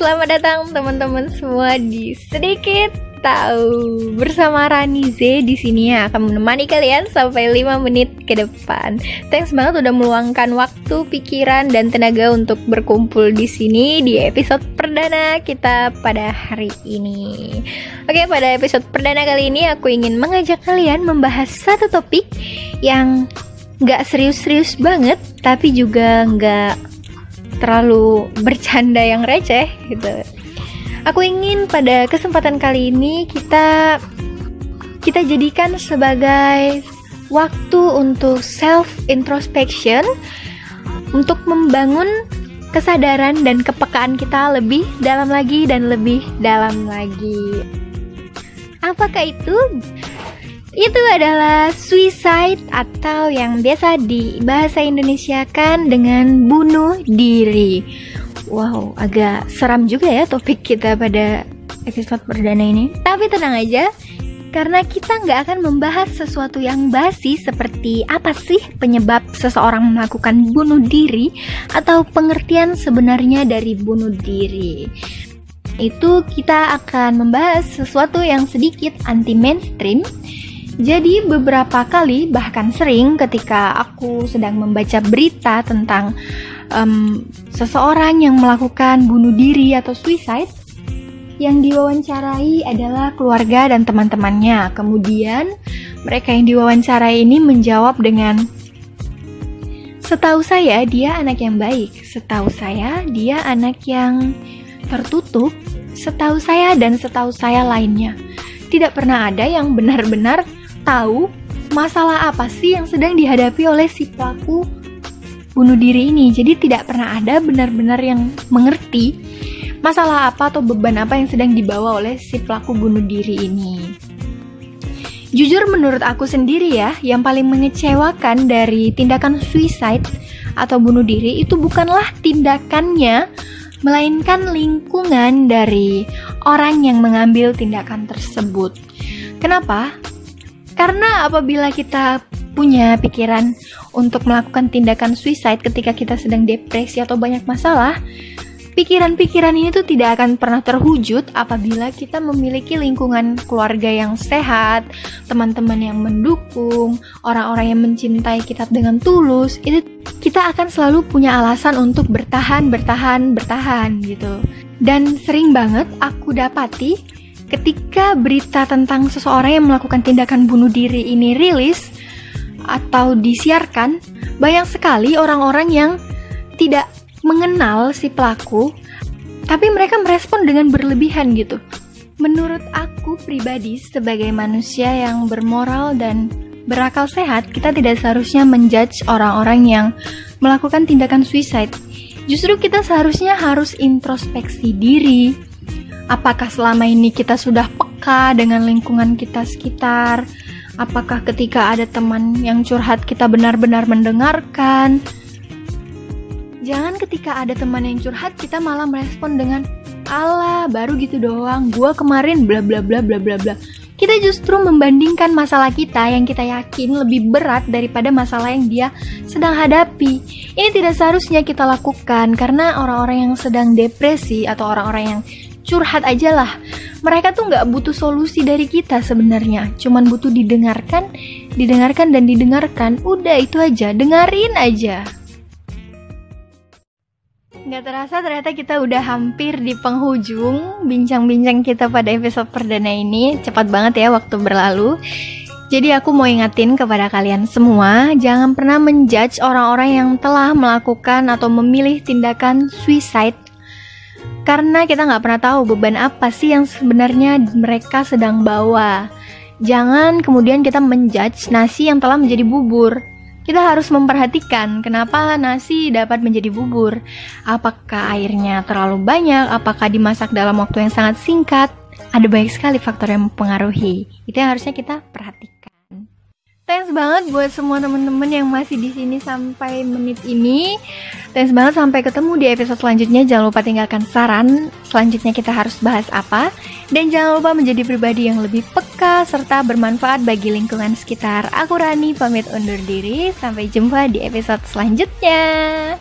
Selamat datang teman-teman semua di sedikit tahu bersama Rani Z di sini ya akan menemani kalian sampai 5 menit ke depan. Thanks banget udah meluangkan waktu, pikiran dan tenaga untuk berkumpul di sini di episode perdana kita pada hari ini. Oke, pada episode perdana kali ini aku ingin mengajak kalian membahas satu topik yang nggak serius-serius banget, tapi juga nggak terlalu bercanda yang receh gitu. Aku ingin pada kesempatan kali ini kita kita jadikan sebagai waktu untuk self introspection untuk membangun kesadaran dan kepekaan kita lebih dalam lagi dan lebih dalam lagi. Apakah itu? Itu adalah suicide atau yang biasa di bahasa Indonesia kan dengan bunuh diri. Wow, agak seram juga ya topik kita pada episode perdana ini. Tapi tenang aja, karena kita nggak akan membahas sesuatu yang basi seperti apa sih penyebab seseorang melakukan bunuh diri atau pengertian sebenarnya dari bunuh diri. Itu kita akan membahas sesuatu yang sedikit anti mainstream jadi beberapa kali bahkan sering ketika aku sedang membaca berita tentang um, seseorang yang melakukan bunuh diri atau suicide, yang diwawancarai adalah keluarga dan teman-temannya. Kemudian mereka yang diwawancarai ini menjawab dengan Setahu saya dia anak yang baik, setahu saya dia anak yang tertutup, setahu saya dan setahu saya lainnya. Tidak pernah ada yang benar-benar tahu masalah apa sih yang sedang dihadapi oleh si pelaku bunuh diri ini. Jadi tidak pernah ada benar-benar yang mengerti masalah apa atau beban apa yang sedang dibawa oleh si pelaku bunuh diri ini. Jujur menurut aku sendiri ya, yang paling mengecewakan dari tindakan suicide atau bunuh diri itu bukanlah tindakannya, melainkan lingkungan dari orang yang mengambil tindakan tersebut. Kenapa? Karena apabila kita punya pikiran untuk melakukan tindakan suicide ketika kita sedang depresi atau banyak masalah, pikiran-pikiran ini tuh tidak akan pernah terwujud apabila kita memiliki lingkungan keluarga yang sehat, teman-teman yang mendukung, orang-orang yang mencintai kita dengan tulus. Itu kita akan selalu punya alasan untuk bertahan, bertahan, bertahan gitu. Dan sering banget aku dapati ketika berita tentang seseorang yang melakukan tindakan bunuh diri ini rilis atau disiarkan, banyak sekali orang-orang yang tidak mengenal si pelaku, tapi mereka merespon dengan berlebihan gitu. Menurut aku pribadi sebagai manusia yang bermoral dan berakal sehat, kita tidak seharusnya menjudge orang-orang yang melakukan tindakan suicide. Justru kita seharusnya harus introspeksi diri, Apakah selama ini kita sudah peka dengan lingkungan kita sekitar? Apakah ketika ada teman yang curhat kita benar-benar mendengarkan? Jangan ketika ada teman yang curhat kita malah merespon dengan Allah baru gitu doang, gua kemarin bla bla bla bla bla bla. Kita justru membandingkan masalah kita yang kita yakin lebih berat daripada masalah yang dia sedang hadapi. Ini tidak seharusnya kita lakukan karena orang-orang yang sedang depresi atau orang-orang yang curhat aja lah. Mereka tuh nggak butuh solusi dari kita sebenarnya, cuman butuh didengarkan, didengarkan dan didengarkan. Udah itu aja, dengerin aja. Nggak terasa ternyata kita udah hampir di penghujung bincang-bincang kita pada episode perdana ini. Cepat banget ya waktu berlalu. Jadi aku mau ingatin kepada kalian semua, jangan pernah menjudge orang-orang yang telah melakukan atau memilih tindakan suicide karena kita nggak pernah tahu beban apa sih yang sebenarnya mereka sedang bawa. Jangan kemudian kita menjudge nasi yang telah menjadi bubur. Kita harus memperhatikan kenapa nasi dapat menjadi bubur. Apakah airnya terlalu banyak? Apakah dimasak dalam waktu yang sangat singkat? Ada banyak sekali faktor yang mempengaruhi. Itu yang harusnya kita perhatikan. Thanks banget buat semua temen-temen yang masih di sini sampai menit ini. Thanks banget sampai ketemu di episode selanjutnya. Jangan lupa tinggalkan saran selanjutnya kita harus bahas apa. Dan jangan lupa menjadi pribadi yang lebih peka serta bermanfaat bagi lingkungan sekitar. Aku Rani pamit undur diri. Sampai jumpa di episode selanjutnya.